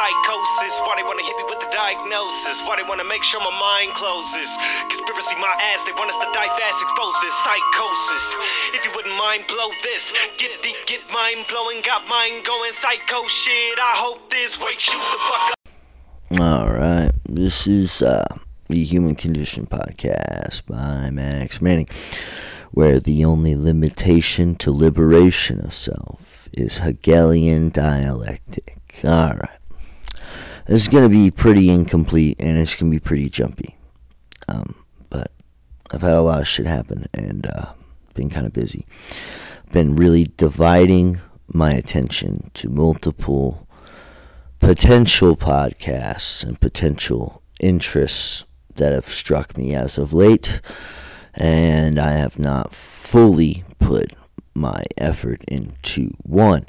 Psychosis, why they wanna hit me with the diagnosis? Why they wanna make sure my mind closes? Conspiracy, my ass, they want us to die fast, expose this psychosis. If you wouldn't mind, blow this. Get deep, get mind blowing, got mind going, psycho shit. I hope this wakes you the fuck up. All right, this is uh, the Human Condition podcast by Max Manning, where the only limitation to liberation of self is Hegelian dialectic. All right, this is going to be pretty incomplete and it's going to be pretty jumpy, um, but I've had a lot of shit happen and uh, been kind of busy. Been really dividing my attention to multiple potential podcasts and potential interests that have struck me as of late, and I have not fully put my effort into one.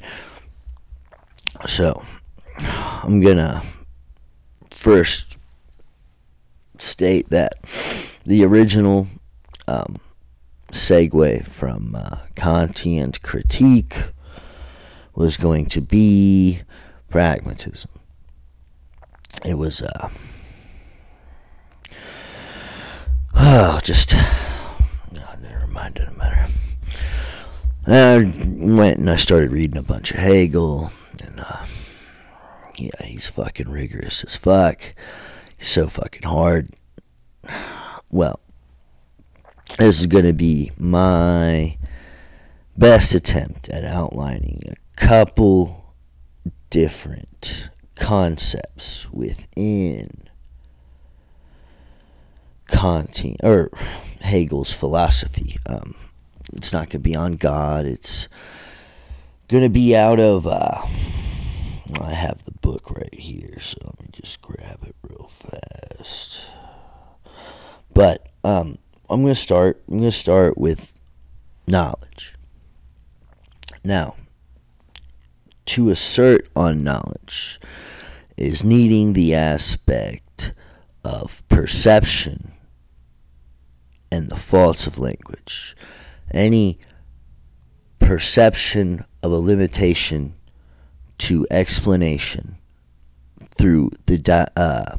So, I'm gonna first state that the original um, segue from uh, Kantian critique was going to be pragmatism. It was, uh, oh, just, no, never mind, doesn't matter. I went and I started reading a bunch of Hegel, and, uh, yeah, he's fucking rigorous as fuck. He's so fucking hard. Well, this is going to be my best attempt at outlining a couple different concepts within Kantian or Hegel's philosophy. Um, it's not going to be on God. It's going to be out of. Uh, I have the book right here, so let me just grab it real fast. But um, I'm to start. I'm going to start with knowledge. Now, to assert on knowledge is needing the aspect of perception and the faults of language. Any perception of a limitation to explanation through the uh,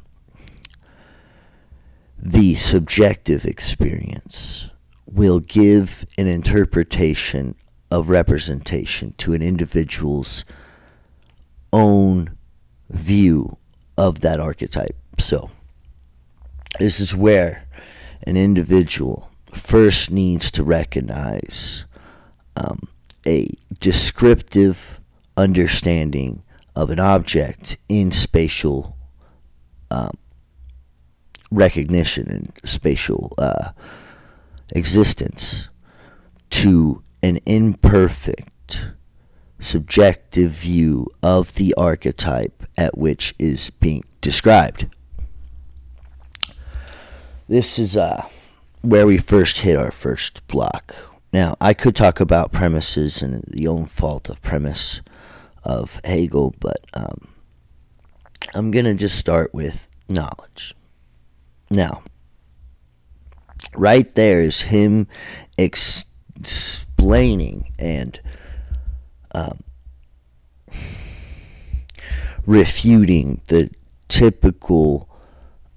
the subjective experience will give an interpretation of representation to an individual's own view of that archetype. So, this is where an individual first needs to recognize um, a descriptive understanding of an object in spatial um, recognition and spatial uh, existence to an imperfect subjective view of the archetype at which is being described. This is uh, where we first hit our first block. Now, I could talk about premises and the own fault of premise of Hegel, but um, I'm going to just start with knowledge. Now, right there is him ex- explaining and um, refuting the typical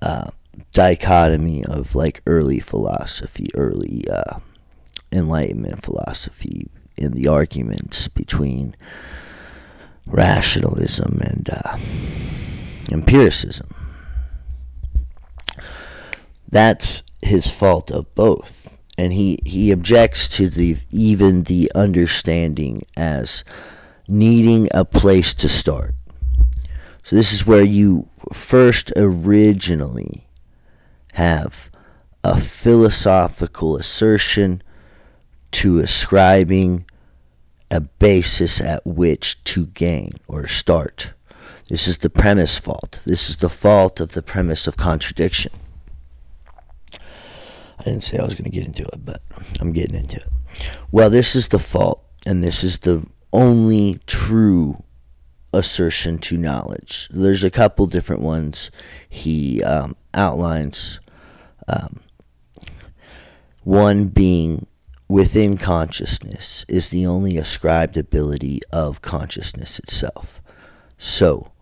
uh, dichotomy of like early philosophy, early uh, Enlightenment philosophy, in the arguments between rationalism and uh, empiricism. That's his fault of both, and he he objects to the even the understanding as needing a place to start. So this is where you first originally have a philosophical assertion to ascribing a basis at which to gain or start. This is the premise fault. This is the fault of the premise of contradiction. I didn't say I was going to get into it, but I'm getting into it. Well, this is the fault, and this is the only true assertion to knowledge. There's a couple different ones he um, outlines. Um, one being within consciousness is the only ascribed ability of consciousness itself. So,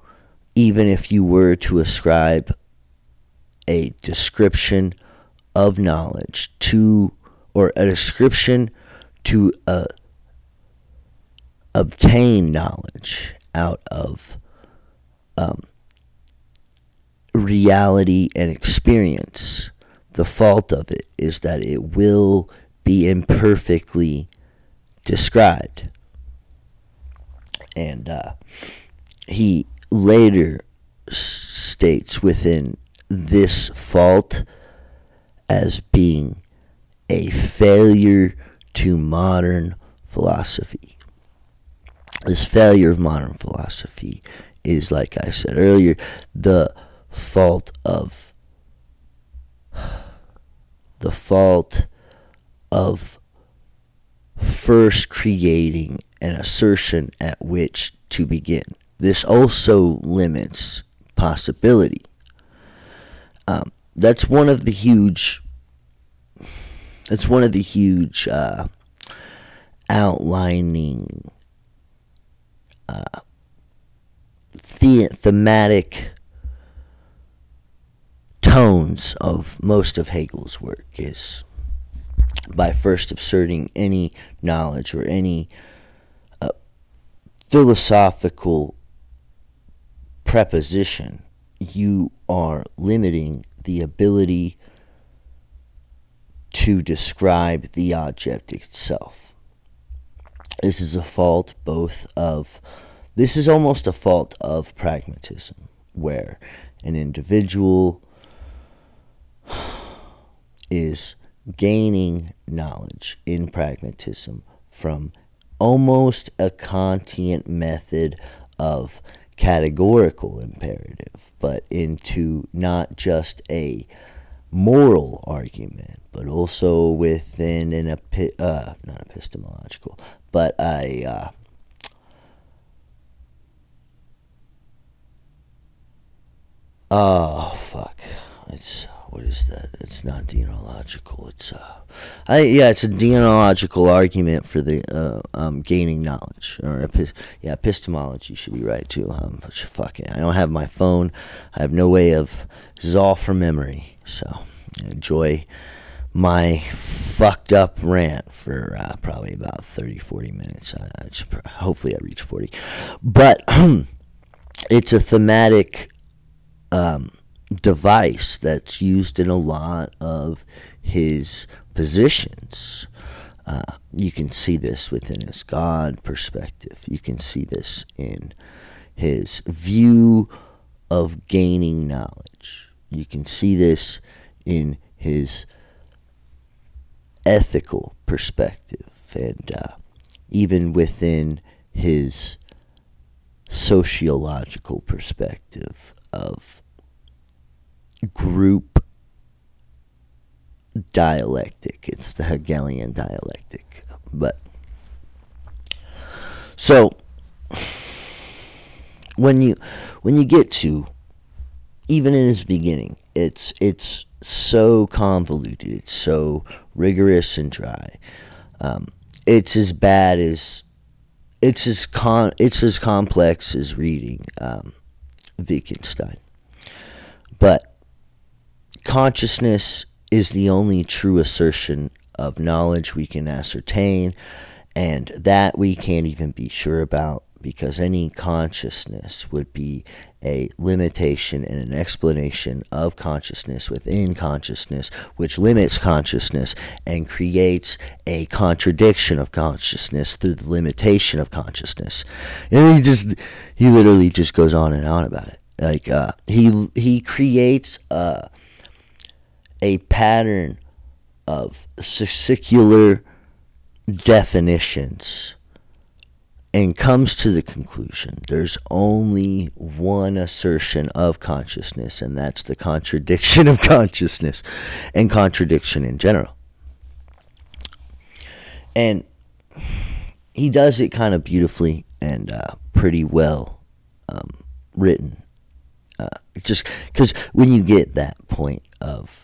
even if you were to ascribe a description of knowledge to, or a description to uh, obtain knowledge out of um, reality and experience. The fault of it is that it will be imperfectly described. And uh, he later states within this fault as being a failure to modern philosophy. This failure of modern philosophy is, like I said earlier, the fault of the fault of first creating an assertion at which to begin. This also limits possibility. Um, that's one of the huge. That's one of the huge uh, outlining uh, the- thematic tones of most of Hegel's work is by first asserting any knowledge or any uh, philosophical preposition, you are limiting the ability to describe the object itself. This is a fault both of, this is almost a fault of pragmatism, where an individual is gaining knowledge in pragmatism from almost a Kantian method of categorical imperative, but into not just a moral argument, but also within an epi- uh, not epistemological, but a uh, oh fuck, it's what is that? It's not deontological. It's uh, I, yeah, it's a deontological argument for the uh, um, gaining knowledge, or epi- yeah, epistemology should be right too. Um, but it, I don't have my phone. I have no way of. This is all from memory, so enjoy my fucked up rant for uh, probably about 30 40 minutes uh, hopefully i reach 40 but it's a thematic um, device that's used in a lot of his positions. Uh, you can see this within his God perspective. You can see this in his view of gaining knowledge. You can see this in his ethical perspective and uh, even within his sociological perspective of group dialectic. It's the Hegelian dialectic. But so when you when you get to even in its beginning, it's it's so convoluted, it's so rigorous and dry. Um, it's as bad as it's as con it's as complex as reading um, Wittgenstein. But consciousness is the only true assertion of knowledge we can ascertain, and that we can't even be sure about because any consciousness would be a limitation and an explanation of consciousness within consciousness, which limits consciousness and creates a contradiction of consciousness through the limitation of consciousness. And he just, he literally just goes on and on about it. Like uh, he he creates a a pattern of circular definitions and comes to the conclusion there's only one assertion of consciousness, and that's the contradiction of consciousness and contradiction in general. And he does it kind of beautifully and uh, pretty well um, written. Uh, just because when you get that point of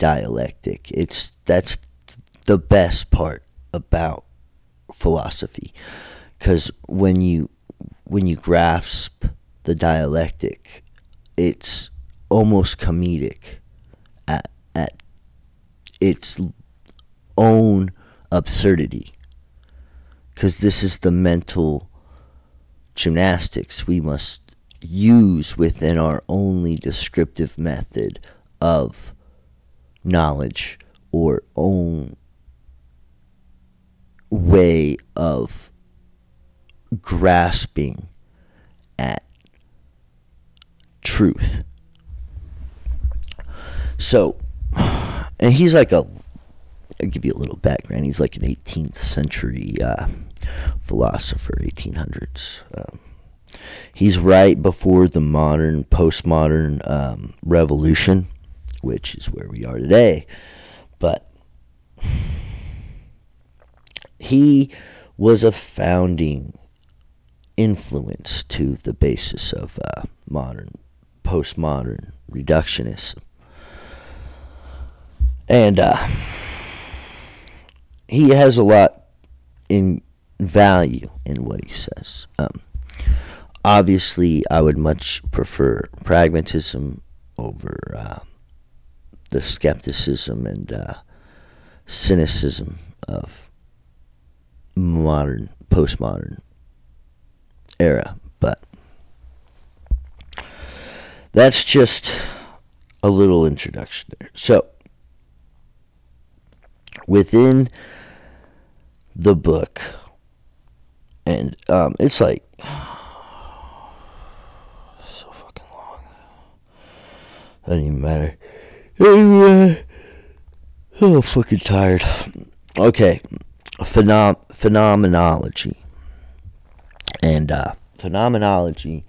dialectic. It's that's the best part about philosophy because when you when you grasp the dialectic, it's almost comedic at, at its own absurdity. Because this is the mental gymnastics we must use within our only descriptive method of knowledge or own way of grasping at truth. So, and he's like a, I'll give you a little background. He's like an 18th century uh, philosopher, 1800s. Um, he's right before the modern, postmodern um, revolution, which is where we are today. But he was a founding influence to the basis of uh, modern, postmodern reductionism. And uh, he has a lot in value in what he says. Um, obviously, I would much prefer pragmatism over uh, the skepticism and uh, cynicism of modern, postmodern era. But that's just a little introduction there. So, within the book, and um, it's like so fucking long. Doesn't even matter. Anyway, oh, fucking tired. Okay, Phenom- phenomenology and uh, phenomenology.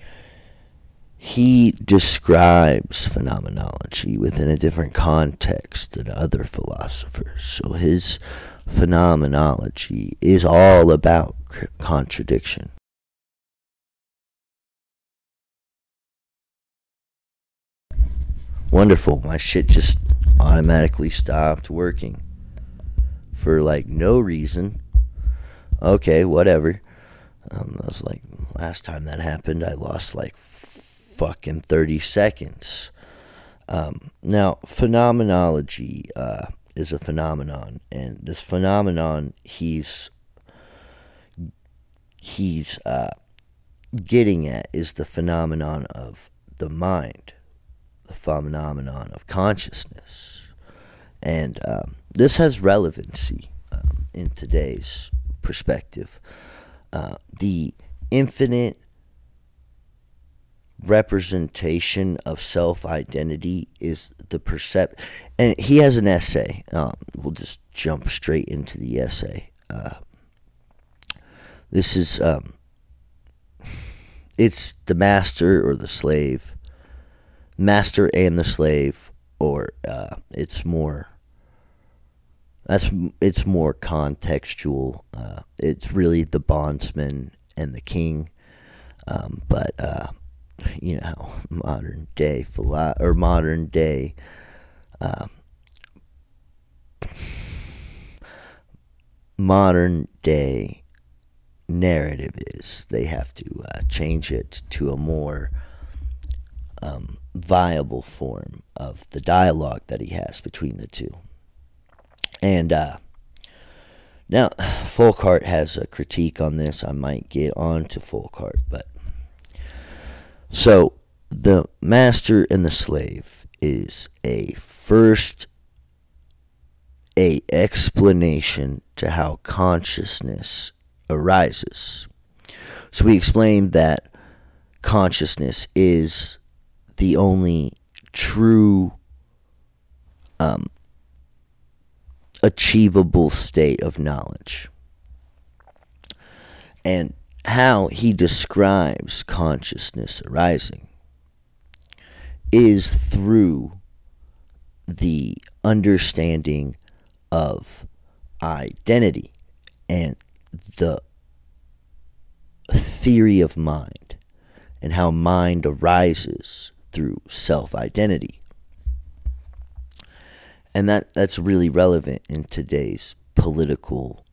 He describes phenomenology within a different context than other philosophers. So his phenomenology is all about contradiction. Wonderful. My shit just automatically stopped working for like no reason. Okay, whatever. Um, that was like last time that happened. I lost like fucking 30 seconds. Um, now, phenomenology uh, is a phenomenon, and this phenomenon he's he's uh, getting at is the phenomenon of the mind, the phenomenon of consciousness, and um, this has relevancy um, in today's perspective. Uh, the infinite representation of self identity is the percept. And he has an essay. Um, we'll just jump straight into the essay. Uh, this is um, it's the master or the slave, master and the slave, or uh, it's more. That's it's more contextual. Uh, it's really the bondsman and the king, um, but uh, you know, modern day philo- or modern day uh, modern day narrative is they have to uh, change it to a more um, viable form of the dialogue that he has between the two. And uh, now, Foucault has a critique on this. I might get on to Foucault, but so the master and the slave is a first a explanation to how consciousness arises. So we explained that consciousness is the only true um, achievable state of knowledge. And how he describes consciousness arising is through the understanding of identity and the theory of mind and how mind arises through self identity. And that, that's really relevant in today's political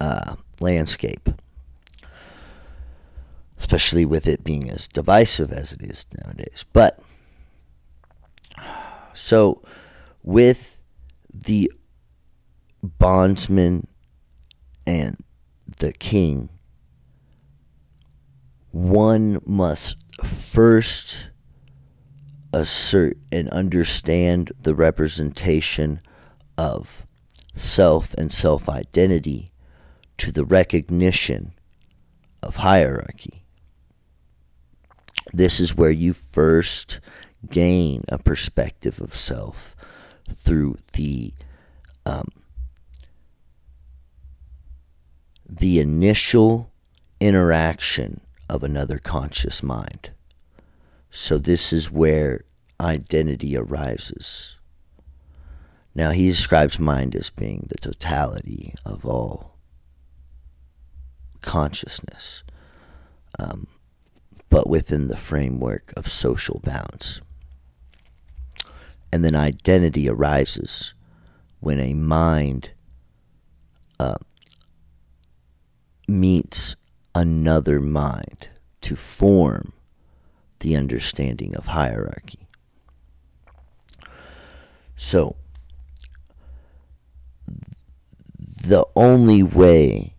uh, landscape. especially with it being as divisive as it is nowadays. But so with the bondsman and the king, one must first assert and understand the representation of self and self identity to the recognition of hierarchy. This is where you first gain a perspective of self through the um, the initial interaction of another conscious mind. So this is where identity arises. Now he describes mind as being the totality of all consciousness, um, but within the framework of social bounds. And then identity arises when a mind uh, meets another mind to form the understanding of hierarchy. So, the only way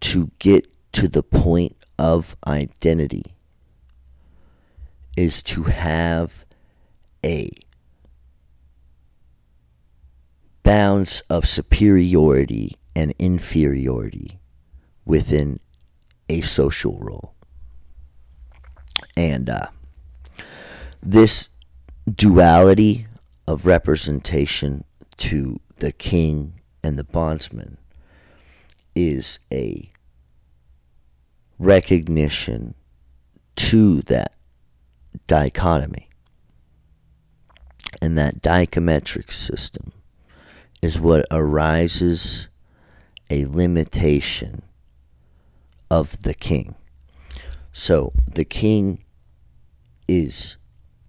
to get to the point of identity is to have a bounds of superiority and inferiority within a social role. And uh, this duality of representation to the king and the bondsman is a recognition to that dichotomy. And that dichometric system is what arises a limitation of the king. So the king is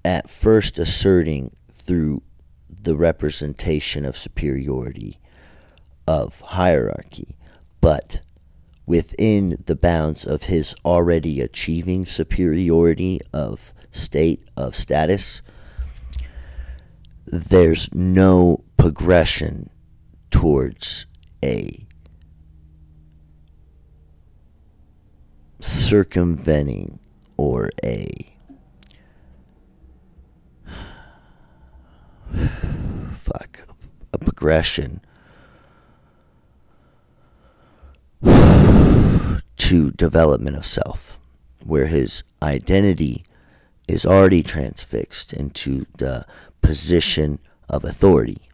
at first asserting through the representation of superiority of hierarchy, but within the bounds of his already achieving superiority of state, of status, there's no progression towards a circumventing or a? Fuck. A progression. To development of self where his identity is already transfixed into the position of authority.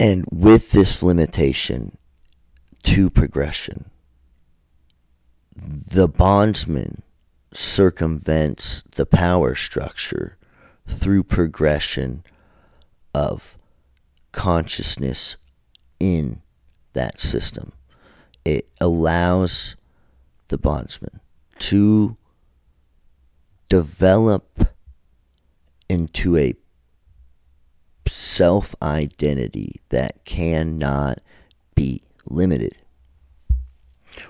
And with this limitation to progression the bondsman circumvents the power structure through progression of consciousness in that system. It allows the bondsman to develop into a self identity that cannot be limited.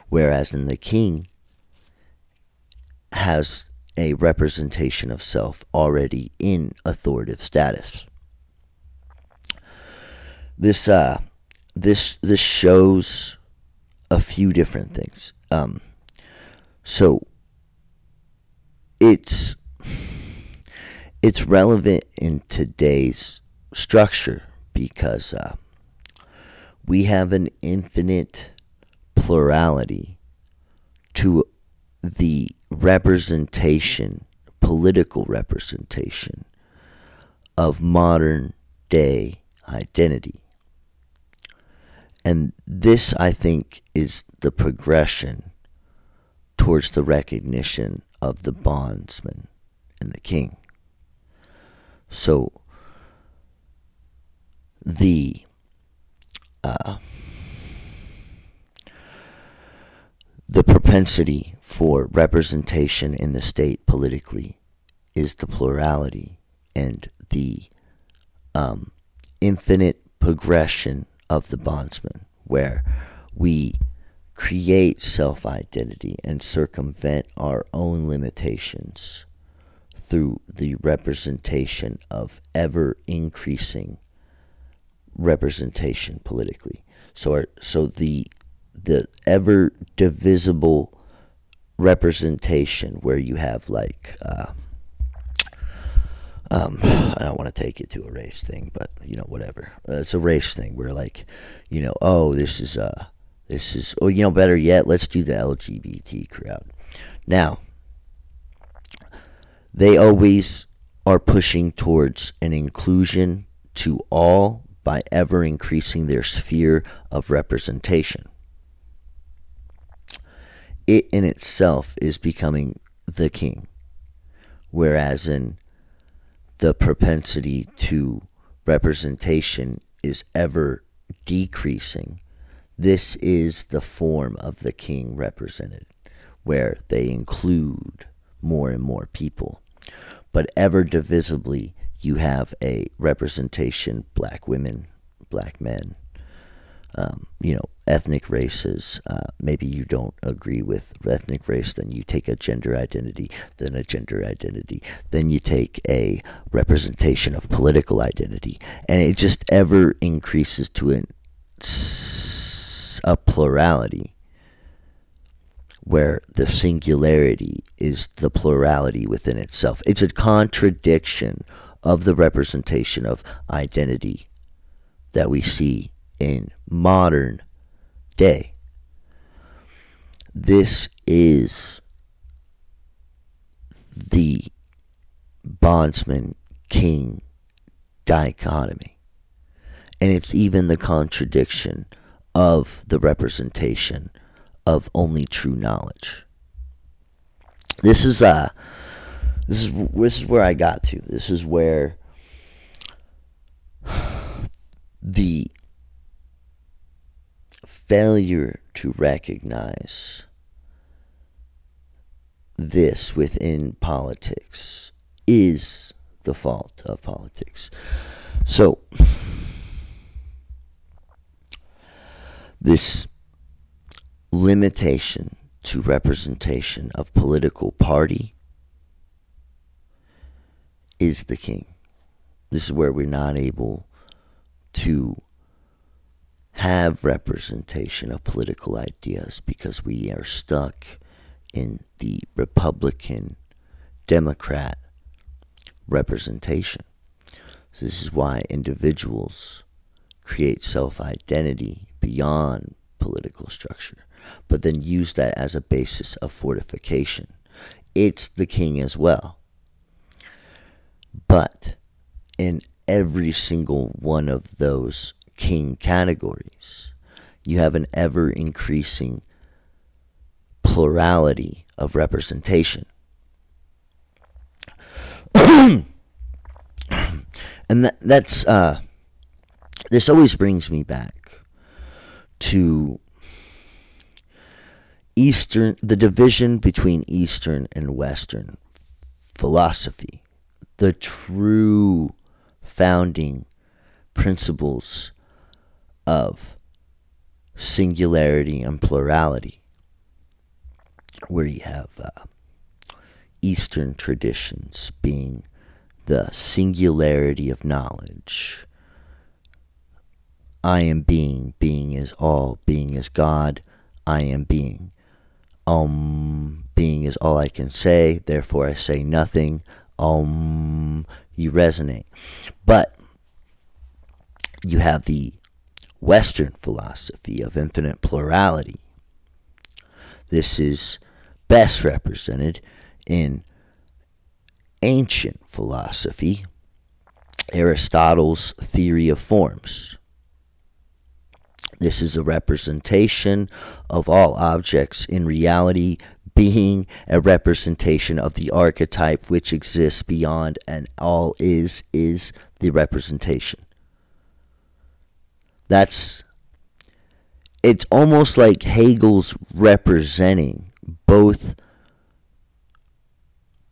Whereas in the king has a representation of self already in authoritative status. This uh this this shows a few different things. Um so it's it's relevant in today's structure because uh, we have an infinite plurality to the representation, political representation of modern day identity. And this, I think, is the progression towards the recognition of the bondsman and the king. So, the uh, the propensity for representation in the state politically is the plurality and the um, infinite progression of the bondsman, where we create self identity and circumvent our own limitations through the representation of ever increasing representation politically. So, our, so the the ever divisible representation where you have like uh, um, I don't want to take it to a race thing, but you know whatever. Uh, it's a race thing where like you know oh this is uh this is oh you know better yet let's do the LGBT crowd. Now they always are pushing towards an inclusion to all by ever increasing their sphere of representation. It in itself is becoming the king, whereas in the propensity to representation is ever decreasing. This is the form of the king represented, where they include more and more people. But ever divisibly, you have a representation black women, black men, um, you know, ethnic races. Uh, maybe you don't agree with ethnic race, then you take a gender identity, then a gender identity, then you take a representation of political identity, and it just ever increases to an, a plurality where the singularity is the plurality within itself. It's a contradiction of the representation of identity that we see in modern day. This is the bondsman king dichotomy. And it's even the contradiction of the representation of only true knowledge. This is uh this is this is where I got to. This is where the failure to recognize this within politics is the fault of politics. So, this limitation to representation of political party is the king. This is where we're not able to have representation of political ideas because we are stuck in the Republican Democrat representation. So this is why individuals create self identity beyond political structure, but then use that as a basis of fortification. It's the king as well. But in every single one of those king categories, you have an ever increasing plurality of representation. and that, that's uh, this always brings me back to Eastern, the division between Eastern and Western philosophy, the true founding principles of singularity and plurality, where you have uh, Eastern traditions being the singularity of knowledge. I am being, being is all, being is God, I am being. Um, being is all I can say, therefore I say nothing. Um, you resonate. But you have the Western philosophy of infinite plurality. This is best represented in ancient philosophy, Aristotle's theory of forms. This is a representation of all objects in reality being a representation of the archetype which exists beyond and all is is the representation. That's it's almost like Hegel's representing both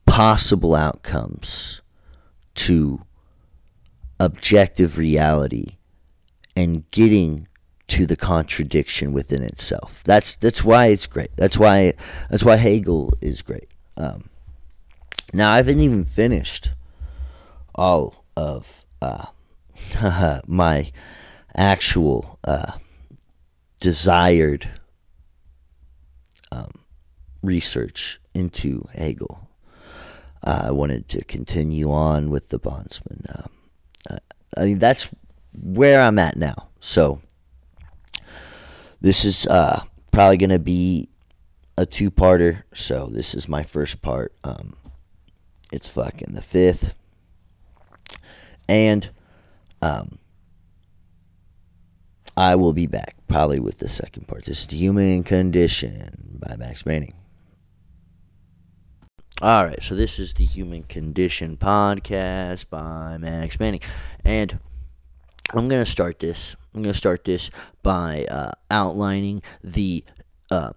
possible outcomes to objective reality and getting to the contradiction within itself. That's that's why it's great. That's why that's why Hegel is great. Um, now I haven't even finished all of uh, my actual uh, desired um, research into Hegel. Uh, I wanted to continue on with the bondsman. Um, uh, I mean, that's where I'm at now. So, this is uh, probably going to be a two parter. So, this is my first part. Um, it's fucking the fifth. And um, I will be back probably with the second part. This is the Human Condition by Max Manning. All right, so this is the Human Condition podcast by Max Manning, and I'm gonna start this. I'm gonna start this by uh, outlining the uh,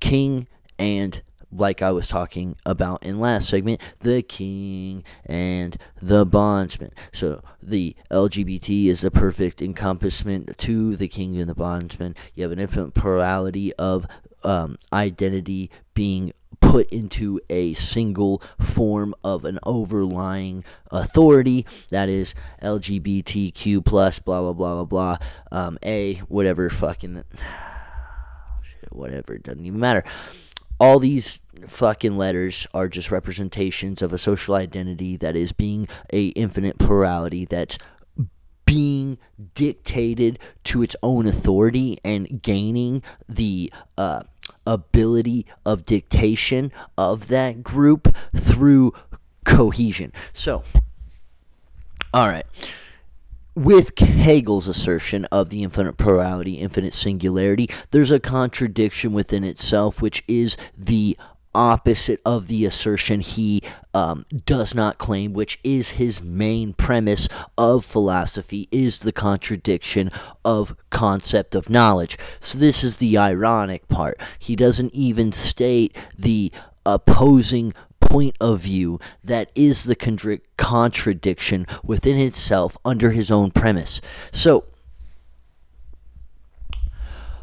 king and like I was talking about in last segment, the king and the bondsman. So the LGBT is the perfect encompassment to the king and the bondsman. You have an infinite plurality of um, identity being put into a single form of an overlying authority that is LGBTQ plus blah blah blah blah blah um, a whatever fucking whatever it doesn't even matter all these fucking letters are just representations of a social identity that is being a infinite plurality that's being dictated to its own authority and gaining the uh, ability of dictation of that group through cohesion. So, all right. With Hegel's assertion of the infinite plurality, infinite singularity, there's a contradiction within itself, which is the opposite of the assertion he um, does not claim, which is his main premise of philosophy, is the contradiction of concept of knowledge. So this is the ironic part. He doesn't even state the opposing point of view that is the contradiction within itself under his own premise. So,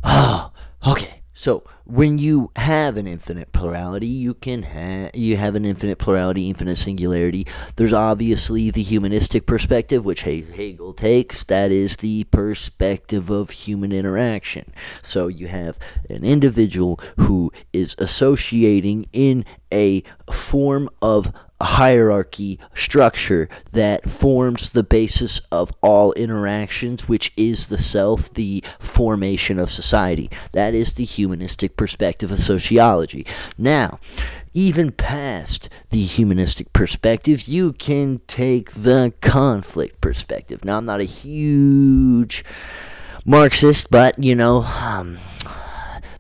okay. So when you have an infinite plurality, you can have you have an infinite plurality, infinite singularity. There's obviously the humanistic perspective, which Hegel takes. That is the perspective of human interaction. So you have an individual who is associating in a form of hierarchy structure that forms the basis of all interactions, which is the self, the formation of society. That is the humanistic perspective of sociology. Now, even past the humanistic perspective, you can take the conflict perspective. Now, I'm not a huge Marxist, but, you know, um,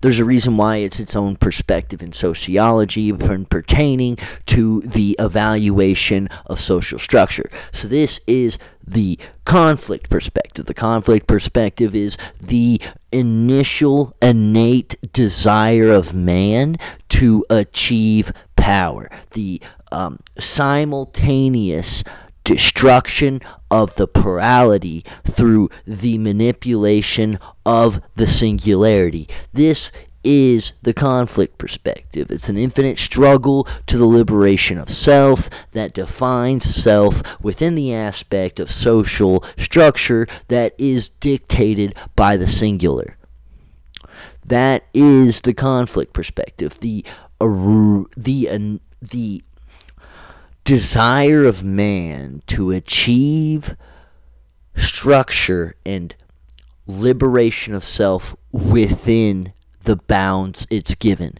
there's a reason why it's its own perspective in sociology pertaining to the evaluation of social structure. So this is the conflict perspective. The conflict perspective is the initial innate desire of man to achieve power, the um, simultaneous destruction of the plurality through the manipulation of the singularity. This is the conflict perspective. It's an infinite struggle to the liberation of self that defines self within the aspect of social structure that is dictated by the singular. That is the conflict perspective. The uh, the uh, the desire of man to achieve structure and liberation of self within the bounds it's given.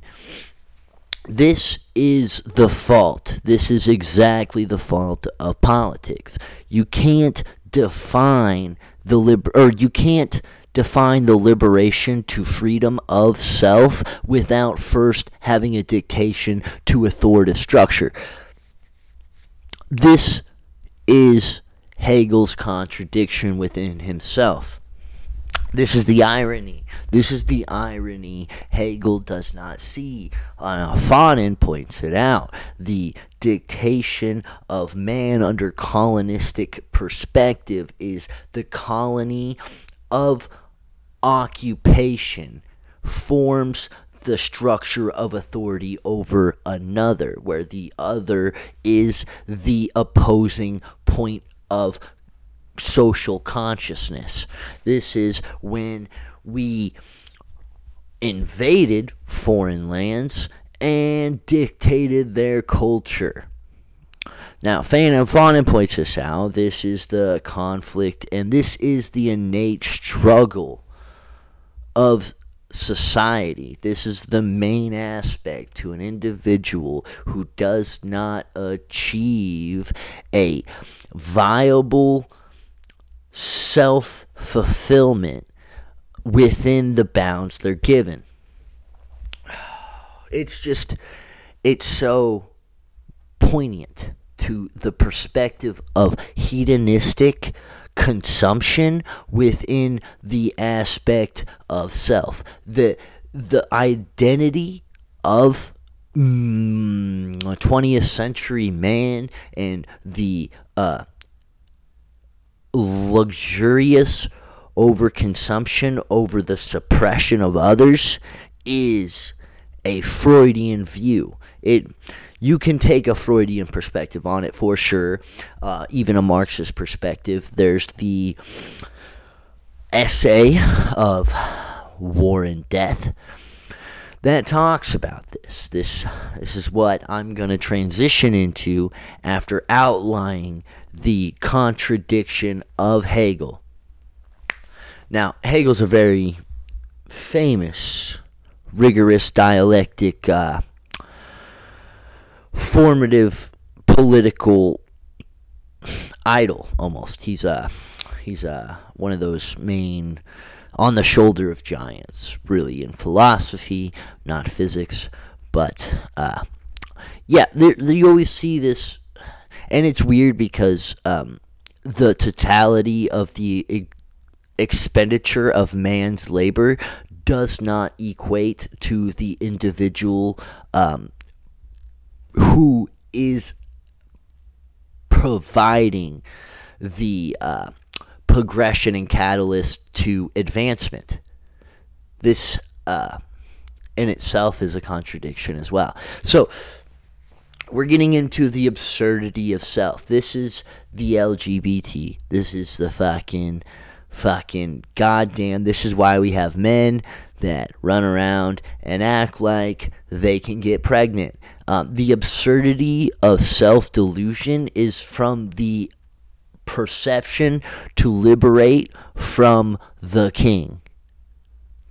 This is the fault. This is exactly the fault of politics. You can't define the liber- or you can't define the liberation to freedom of self without first having a dictation to authoritative structure. This is Hegel's contradiction within himself. This is the irony. This is the irony Hegel does not see. Uh, Fanon points it out. The dictation of man under colonistic perspective is the colony of occupation forms the structure of authority over another, where the other is the opposing point of social consciousness. This is when we invaded foreign lands and dictated their culture. Now, Fanon Fanon points this out. This is the conflict, and this is the innate struggle of society. This is the main aspect to an individual who does not achieve a viable self fulfillment within the bounds they're given. It's just, it's so poignant to the perspective of hedonistic consumption within the aspect of self. The the identity of mm, 20th century man and the uh, luxurious overconsumption over the suppression of others is a Freudian view. It you can take a Freudian perspective on it for sure, uh, even a Marxist perspective. There's the essay of War and Death that talks about this. This this is what I'm going to transition into after outlining the contradiction of Hegel. Now, Hegel's a very famous, rigorous dialectic uh, formative political idol almost. He's uh, he's uh, one of those main on the shoulder of giants, really in philosophy, not physics, but uh, yeah, there, you always see this, and it's weird because um, the totality of the e- expenditure of man's labor does not equate to the individual um, who is providing the uh, progression and catalyst to advancement. This uh, in itself is a contradiction as well. So, we're getting into the absurdity of self. This is the LGBT. This is the fucking, fucking goddamn. This is why we have men that run around and act like they can get pregnant. Um, the absurdity of self delusion is from the perception to liberate from the king.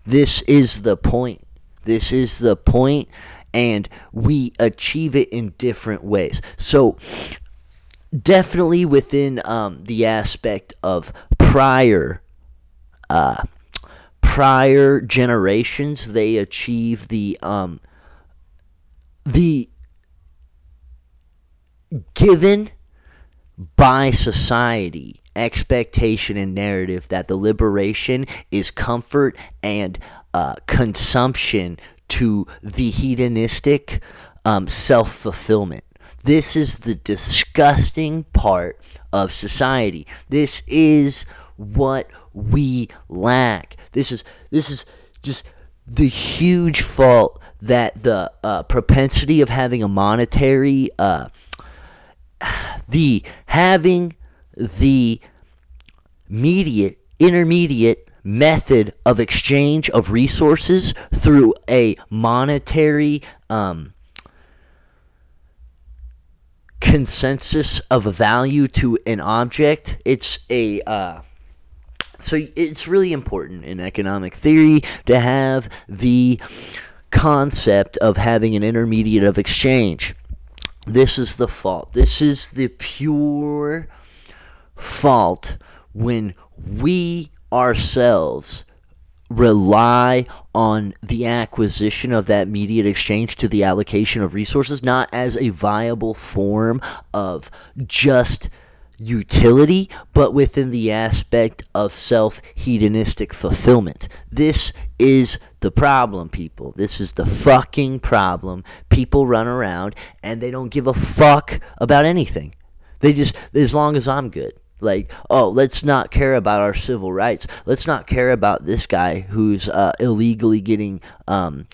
This is the point. This is the point, and we achieve it in different ways. So, definitely within um, the aspect of prior. Uh, prior generations they achieve the um, the given by society expectation and narrative that the liberation is comfort and uh, consumption to the hedonistic um, self fulfillment. This is the disgusting part of society. This is what we lack. This is this is just the huge fault that the uh, propensity of having a monetary uh, the having the mediate intermediate method of exchange of resources through a monetary um, consensus of value to an object it's a uh, so it's really important in economic theory to have the concept of having an intermediate of exchange. This is the fault. This is the pure fault when we ourselves rely on the acquisition of that mediate exchange to the allocation of resources, not as a viable form of just utility, but within the aspect of self hedonistic fulfillment. This is the problem, people. This is the fucking problem. People run around and they don't give a fuck about anything. They just, as long as I'm good, Like, oh, let's not care about our civil rights. Let's not care about this guy who's uh, illegally getting um,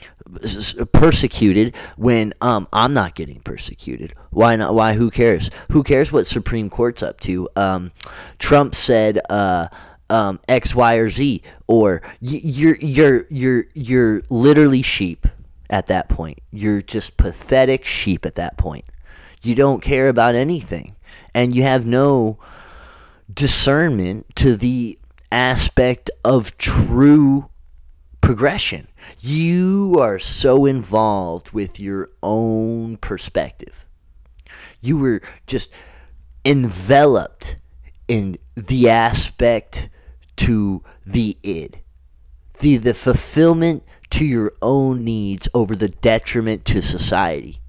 persecuted when um, I'm not getting persecuted. Why not? Why? Who cares? Who cares what Supreme Court's up to? Um, Trump said uh, um, X, Y, or Z, or you're you're you're you're literally sheep at that point. You're just pathetic sheep at that point. You don't care about anything, and you have no discernment to the aspect of true progression. You are so involved with your own perspective. You were just enveloped in the aspect to the id, the, the fulfillment to your own needs over the detriment to society.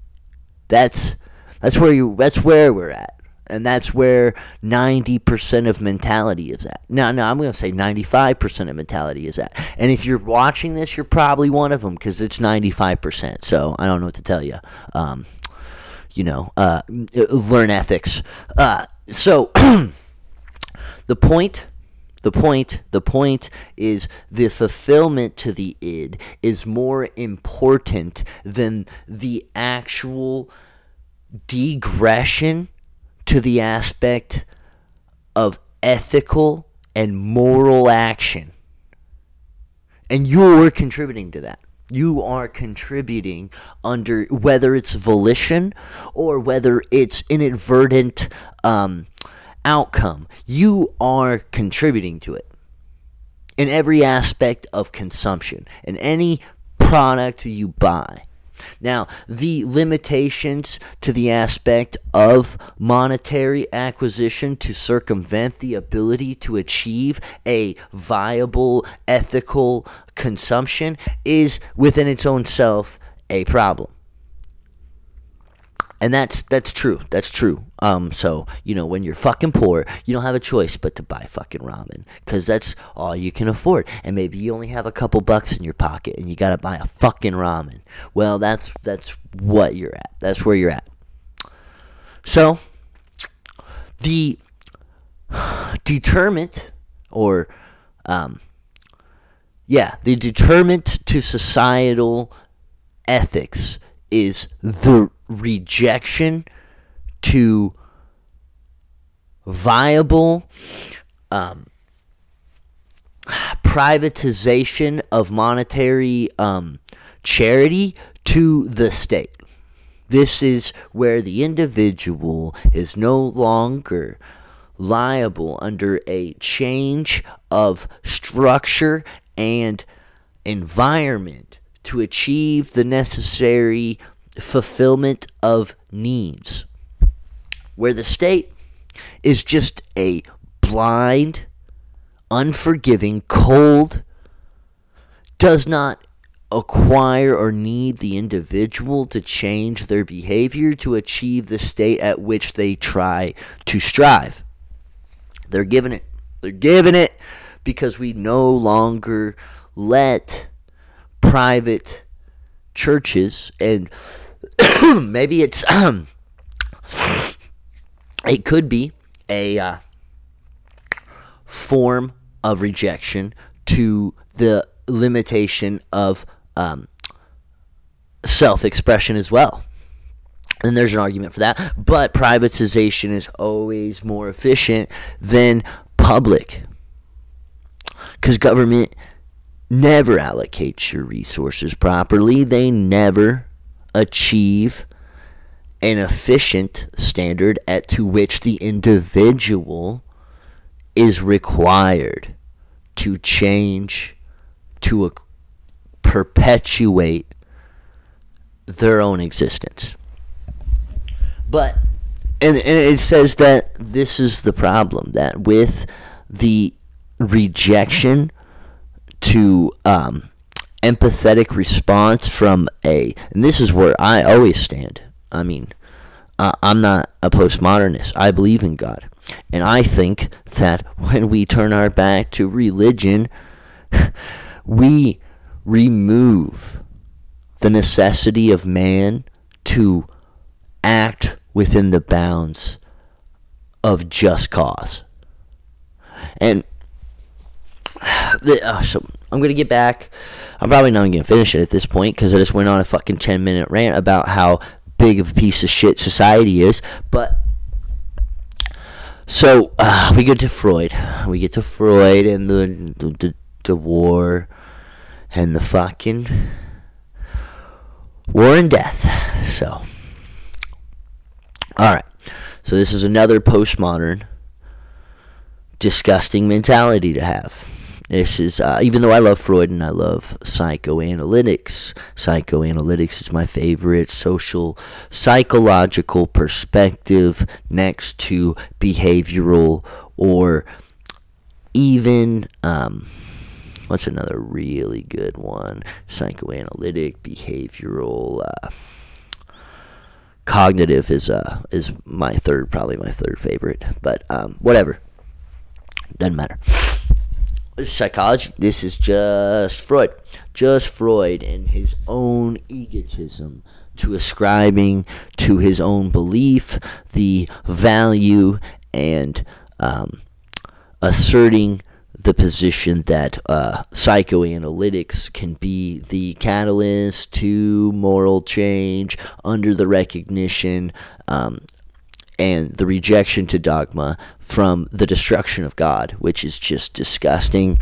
That's that's where you that's where we're at. And that's where 90% of mentality is at. No, no, I'm going to say 95% of mentality is at. And if you're watching this, you're probably one of them because it's 95%. So I don't know what to tell you. Um, you know, uh, learn ethics. Uh, so the point the point the point is the fulfillment to the id is more important than the actual degression to the aspect of ethical and moral action. And you're contributing to that. You are contributing under whether it's volition or whether it's inadvertent um, outcome. You are contributing to it in every aspect of consumption, in any product you buy. Now, the limitations to the aspect of monetary acquisition to circumvent the ability to achieve a viable ethical consumption is within its own self a problem and that's that's true. That's true. Um, so you know, when you're fucking poor, you don't have a choice but to buy fucking ramen because that's all you can afford. And maybe you only have a couple bucks in your pocket, and you gotta buy a fucking ramen. Well, that's that's what you're at. That's where you're at. So the determined or um, yeah, the determinant to societal ethics is the rejection to viable um, privatization of monetary um, charity to the state. This is where the individual is no longer liable under a change of structure and environment to achieve the necessary fulfillment of needs, where the state is just a blind, unforgiving, cold, does not acquire or need the individual to change their behavior to achieve the state at which they try to strive. They're giving it. They're giving it because we no longer let private churches and maybe it's um, it could be a uh, form of rejection to the limitation of um, self-expression as well. And there's an argument for that, but privatization is always more efficient than public because government never allocates your resources properly. They never achieve an efficient standard at to which the individual is required to change to a, perpetuate their own existence. But and, and it says that this is the problem that with the rejection to um, empathetic response from a, and this is where I always stand. I mean, uh, I'm not a postmodernist. I believe in God. And I think that when we turn our back to religion, we remove the necessity of man to act within the bounds of just cause. and uh, so I'm gonna get back. I'm probably not gonna finish it at this point because I just went on a fucking ten minute rant about how big of a piece of shit society is. But so uh, we get to Freud. We get to Freud and the the, the, the war and the fucking war and death. So, all right. So this is another postmodern, disgusting mentality to have. This is, uh, even though I love Freud and I love psychoanalytics, psychoanalytics is my favorite social, psychological perspective next to behavioral or even, um, what's another really good one? Psychoanalytic, behavioral, uh, cognitive is uh is my third probably my third favorite but um whatever doesn't matter psychology. This is just Freud. Just Freud and his own egotism to ascribing to his own belief the value and um, asserting the position that uh, psychoanalytics can be the catalyst to moral change under the recognition um, and the rejection to dogma from the destruction of God, which is just disgusting.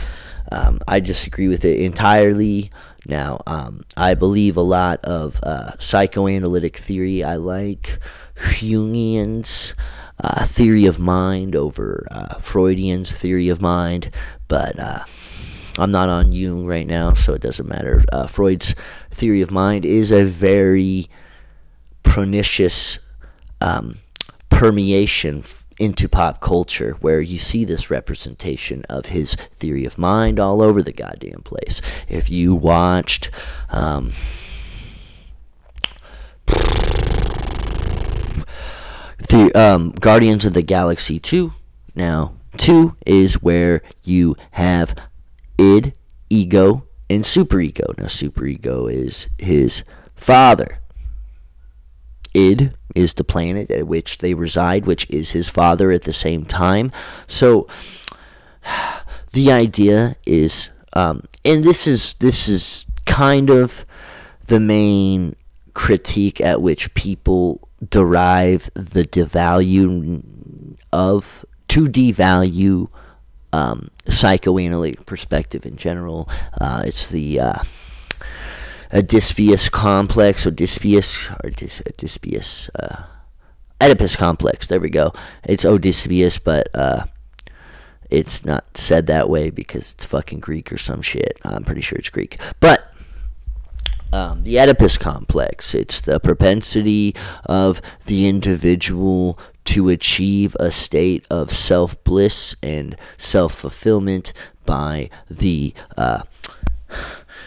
Um, I disagree with it entirely. Now, um, I believe a lot of uh, psychoanalytic theory. I like Jungian's uh, theory of mind over uh, Freudian's theory of mind, but uh, I'm not on Jung right now, so it doesn't matter. Uh, Freud's theory of mind is a very pernicious. Um, permeation into pop culture where you see this representation of his theory of mind all over the goddamn place. If you watched um, the um, Guardians of the Galaxy 2, now 2 is where you have id, ego, and superego. Now superego is his father. Id is the planet at which they reside, which is his father at the same time. So the idea is, um, and this is this is kind of the main critique at which people derive the devalue of to devalue um, psychoanalytic perspective in general. Uh, it's the uh, Oedipus complex, Oedipus, or Oedipus, uh, Oedipus complex. There we go. It's Odysseus, but uh, it's not said that way because it's fucking Greek or some shit. I'm pretty sure it's Greek. But um, the Oedipus complex, it's the propensity of the individual to achieve a state of self bliss and self fulfillment by the uh,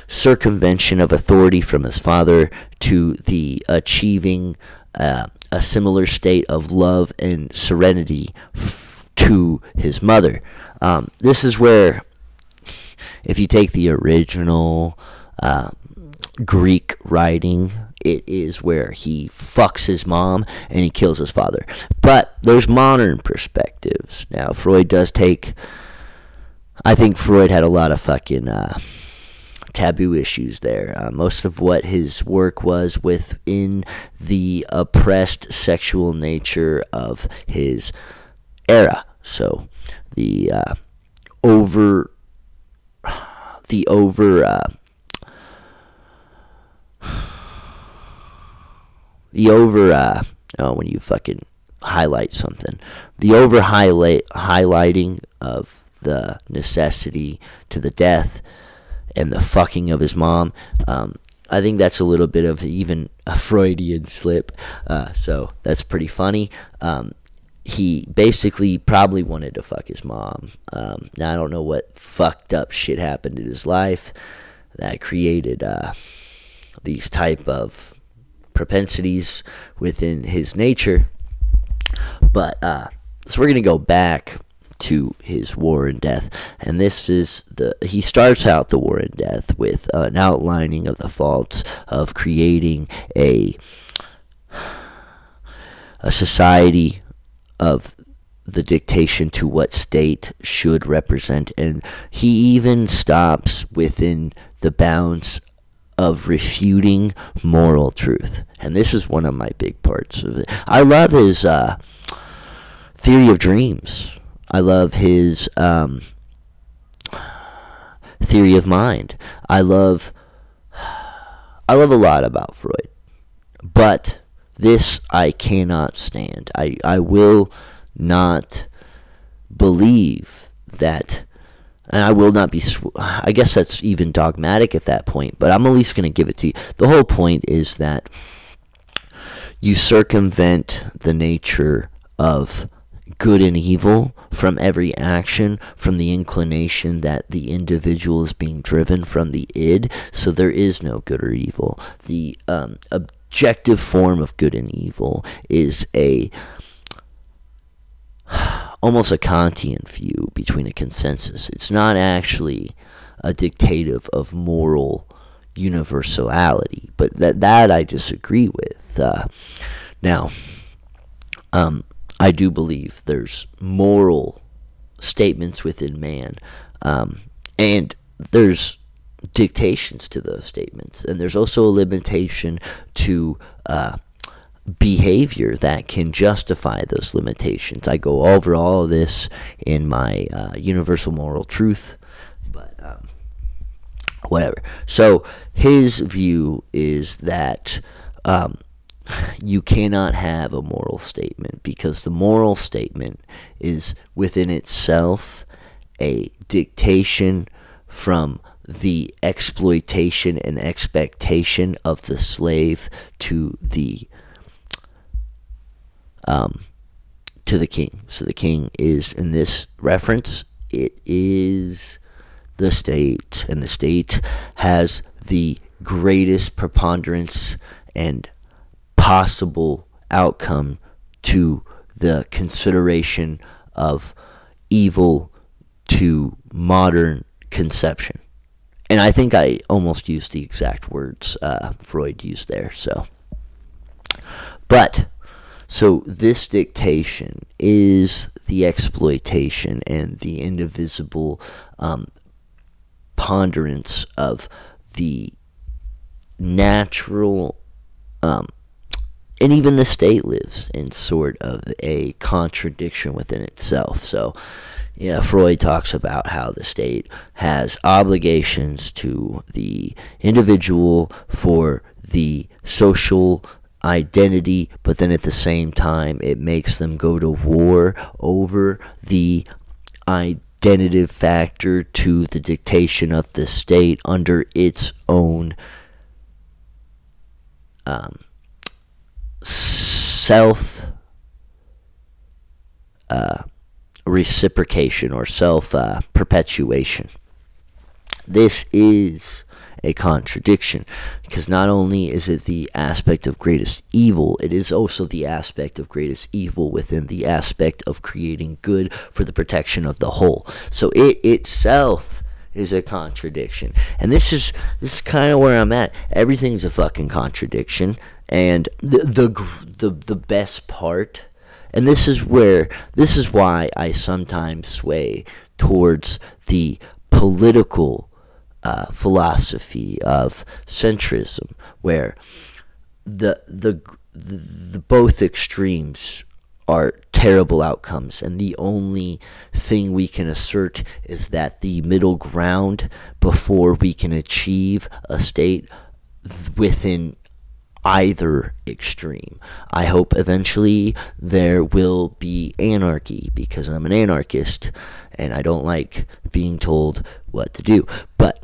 circumvention of authority from his father to the achieving uh, a similar state of love and serenity f- to his mother. Um, this is where, if you take the original uh, Greek writing, it is where he fucks his mom and he kills his father. But there's modern perspectives. Now, Freud does take. I think Freud had a lot of fucking. Uh, taboo issues there. Uh, most of what his work was within the oppressed sexual nature of his era. So the uh, over the over uh, the over uh, oh when you fucking highlight something the over highlight highlighting of the necessity to the death and the fucking of his mom. Um, I think that's a little bit of even a Freudian slip. Uh, so that's pretty funny. Um, he basically probably wanted to fuck his mom. Um, now I don't know what fucked up shit happened in his life that created uh, these type of propensities within his nature. But uh, so we're gonna go back to his War and Death. And this is the he starts out the War and Death with an outlining of the faults of creating a a society of the dictation to what state should represent, and he even stops within the bounds of refuting moral truth. And this is one of my big parts of it. I love his uh, theory of dreams. I love his um, theory of mind. I love I love a lot about Freud. But this I cannot stand. I, I will not believe that and I will not be. Sw- I guess that's even dogmatic at that point, but I'm at least going to give it to you. The whole point is that you circumvent the nature of good and evil from every action, from the inclination that the individual is being driven from the id. So there is no good or evil. The um, objective form of good and evil is a almost a Kantian view between a consensus. It's not actually a dictative of moral universality, but that that I disagree with. Uh, now, um, I do believe there's moral statements within man, um, and there's dictations to those statements, and there's also a limitation to. Uh, behavior that can justify those limitations. I go over all of this in my uh, universal moral truth, but um, whatever. So his view is that um, you cannot have a moral statement because the moral statement is within itself a dictation from the exploitation and expectation of the slave to the um, to the king. So the king is, in this reference, it is the state, and the state has the greatest preponderance and possible outcome to the consideration of evil to modern conception. And I think I almost used the exact words uh, Freud used there. So, but so this dictation is the exploitation and the indivisible um, ponderance of the natural um, and even the state lives in sort of a contradiction within itself. So, yeah, Freud talks about how the state has obligations to the individual for the social identity, but then at the same time, it makes them go to war over the identitive factor to the dictation of the state under its own um, self uh, reciprocation or self uh, perpetuation. This is a contradiction because not only is it the aspect of greatest evil, it is also the aspect of greatest evil within the aspect of creating good for the protection of the whole. So it itself is a contradiction. And this is this is kind of where I'm at. Everything's a fucking contradiction and the the the, the best part and this is where this is why I sometimes sway towards the political uh, philosophy of centrism, where the, the the both extremes are terrible outcomes, and the only thing we can assert is that the middle ground before we can achieve a state within either extreme. I hope eventually there will be anarchy because I'm an anarchist and I don't like being told what to do. But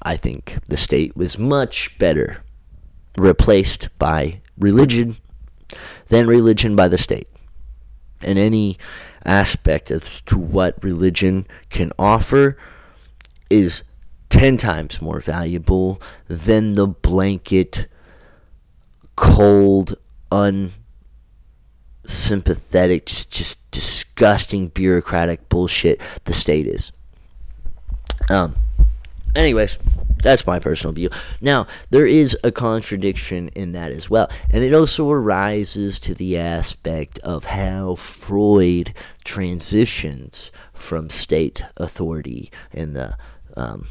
I think the state was much better replaced by religion than religion by the state. And any aspect as to what religion can offer is 10 times more valuable than the blanket, cold, unsympathetic, just, just disgusting bureaucratic bullshit the state is. Um, Anyways, That's my personal view. Now, there is a contradiction in that as well. And it also arises to the aspect of how Freud transitions from state authority and the um,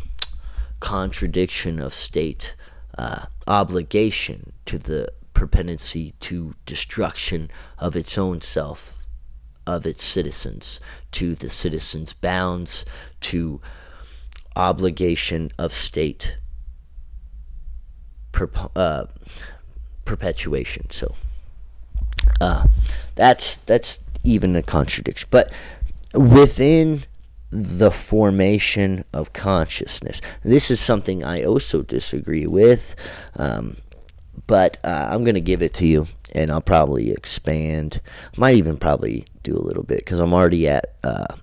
contradiction of state uh, obligation to the propensity to destruction of its own self, of its citizens, to the citizens' bounds, to obligation of state uh, perpetuation. So uh, that's that's even a contradiction. But within the formation of consciousness, this is something I also disagree with. Um, but uh, I'm gonna give it to you, and I'll probably expand. Might even probably do a little bit because I'm already at uh,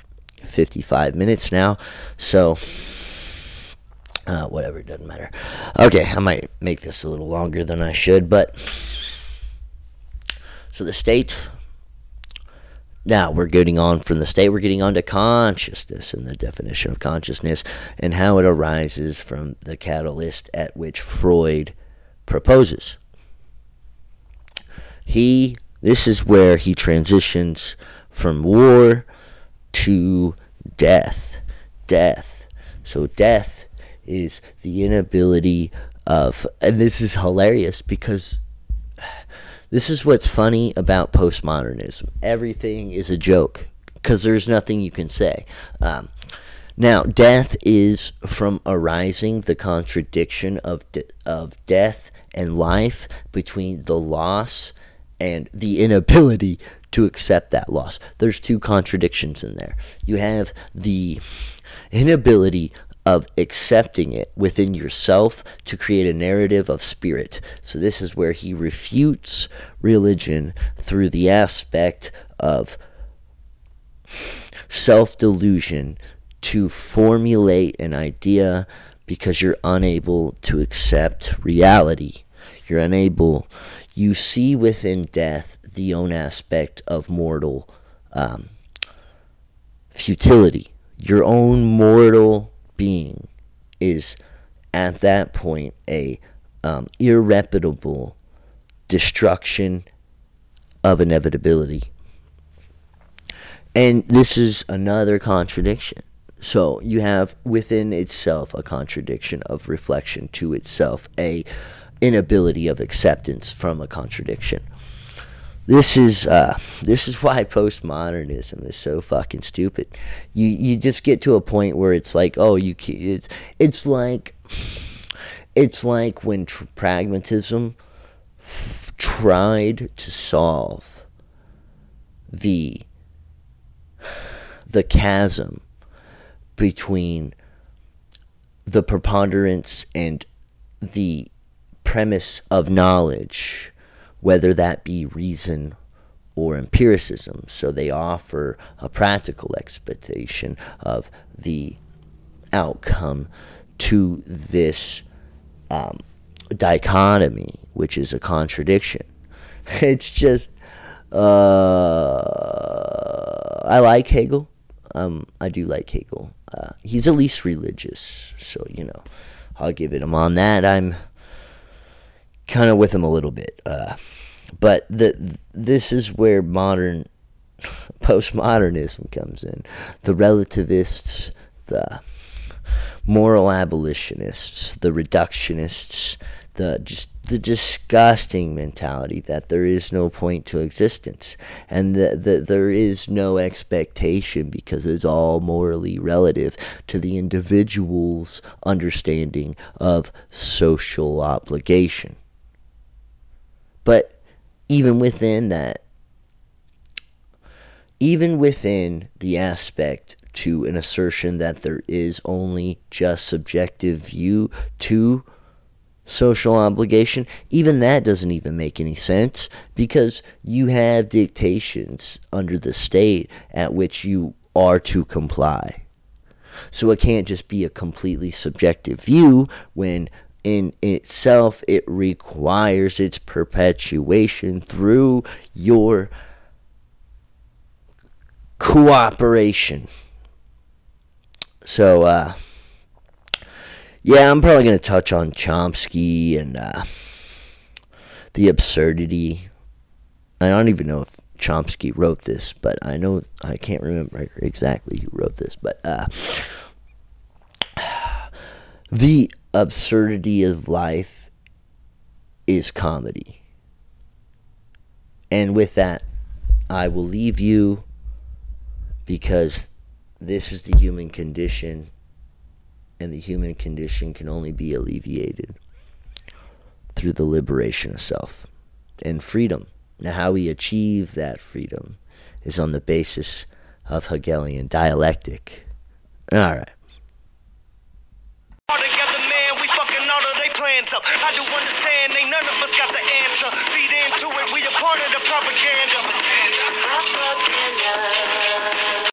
55 minutes now. So uh, whatever, it doesn't matter. Okay, I might make this a little longer than I should, but so the state. Now we're getting on from the state, we're getting on to consciousness and the definition of consciousness and how it arises from the catalyst at which Freud proposes. He, this is where he transitions from war to death. Death. So death is the inability of, and this is hilarious because this is what's funny about postmodernism. Everything is a joke because there's nothing you can say. Um, now, death is from arising the contradiction of de- of death and life between the loss and the inability to accept that loss. There's two contradictions in there. You have the inability of accepting it within yourself to create a narrative of spirit. So, this is where he refutes religion through the aspect of self delusion to formulate an idea because you're unable to accept reality. You're unable, you see within death the own aspect of mortal um, futility, your own mortal being is at that point a um, destruction of inevitability. And this is another contradiction. So you have within itself a contradiction of reflection to itself, a inability of acceptance from a contradiction this is uh, this is why postmodernism is so fucking stupid. You you just get to a point where it's like, oh, you it's it's like it's like when tr- pragmatism f- tried to solve the the chasm between the preponderance and the premise of knowledge whether that be reason or empiricism. So they offer a practical expectation of the outcome to this um, dichotomy, which is a contradiction. It's just, uh, I like Hegel. Um, I do like Hegel. Uh, he's at least religious, so you know, I'll give it him on that. I'm kind of with him a little bit. Uh, but the this is where modern postmodernism comes in. The relativists, the moral abolitionists, the reductionists, the just the disgusting mentality that there is no point to existence and that the, there is no expectation because it's all morally relative to the individual's understanding of social obligation. But even within that, even within the aspect to an assertion that there is only just subjective view to social obligation, even that doesn't even make any sense because you have dictations under the state at which you are to comply. So it can't just be a completely subjective view when in itself, it requires its perpetuation through your cooperation. So, uh, yeah, I'm probably going to touch on Chomsky and uh, the absurdity. I don't even know if Chomsky wrote this, but I know I can't remember exactly who wrote this, but uh, the absurdity of life is comedy. And with that, I will leave you because this is the human condition, and the human condition can only be alleviated through the liberation of self and freedom. Now, how we achieve that freedom is on the basis of Hegelian dialectic. All right. Plans up. I do understand, ain't none of us got the answer. Feed into it, we a part of the propaganda. Propaganda.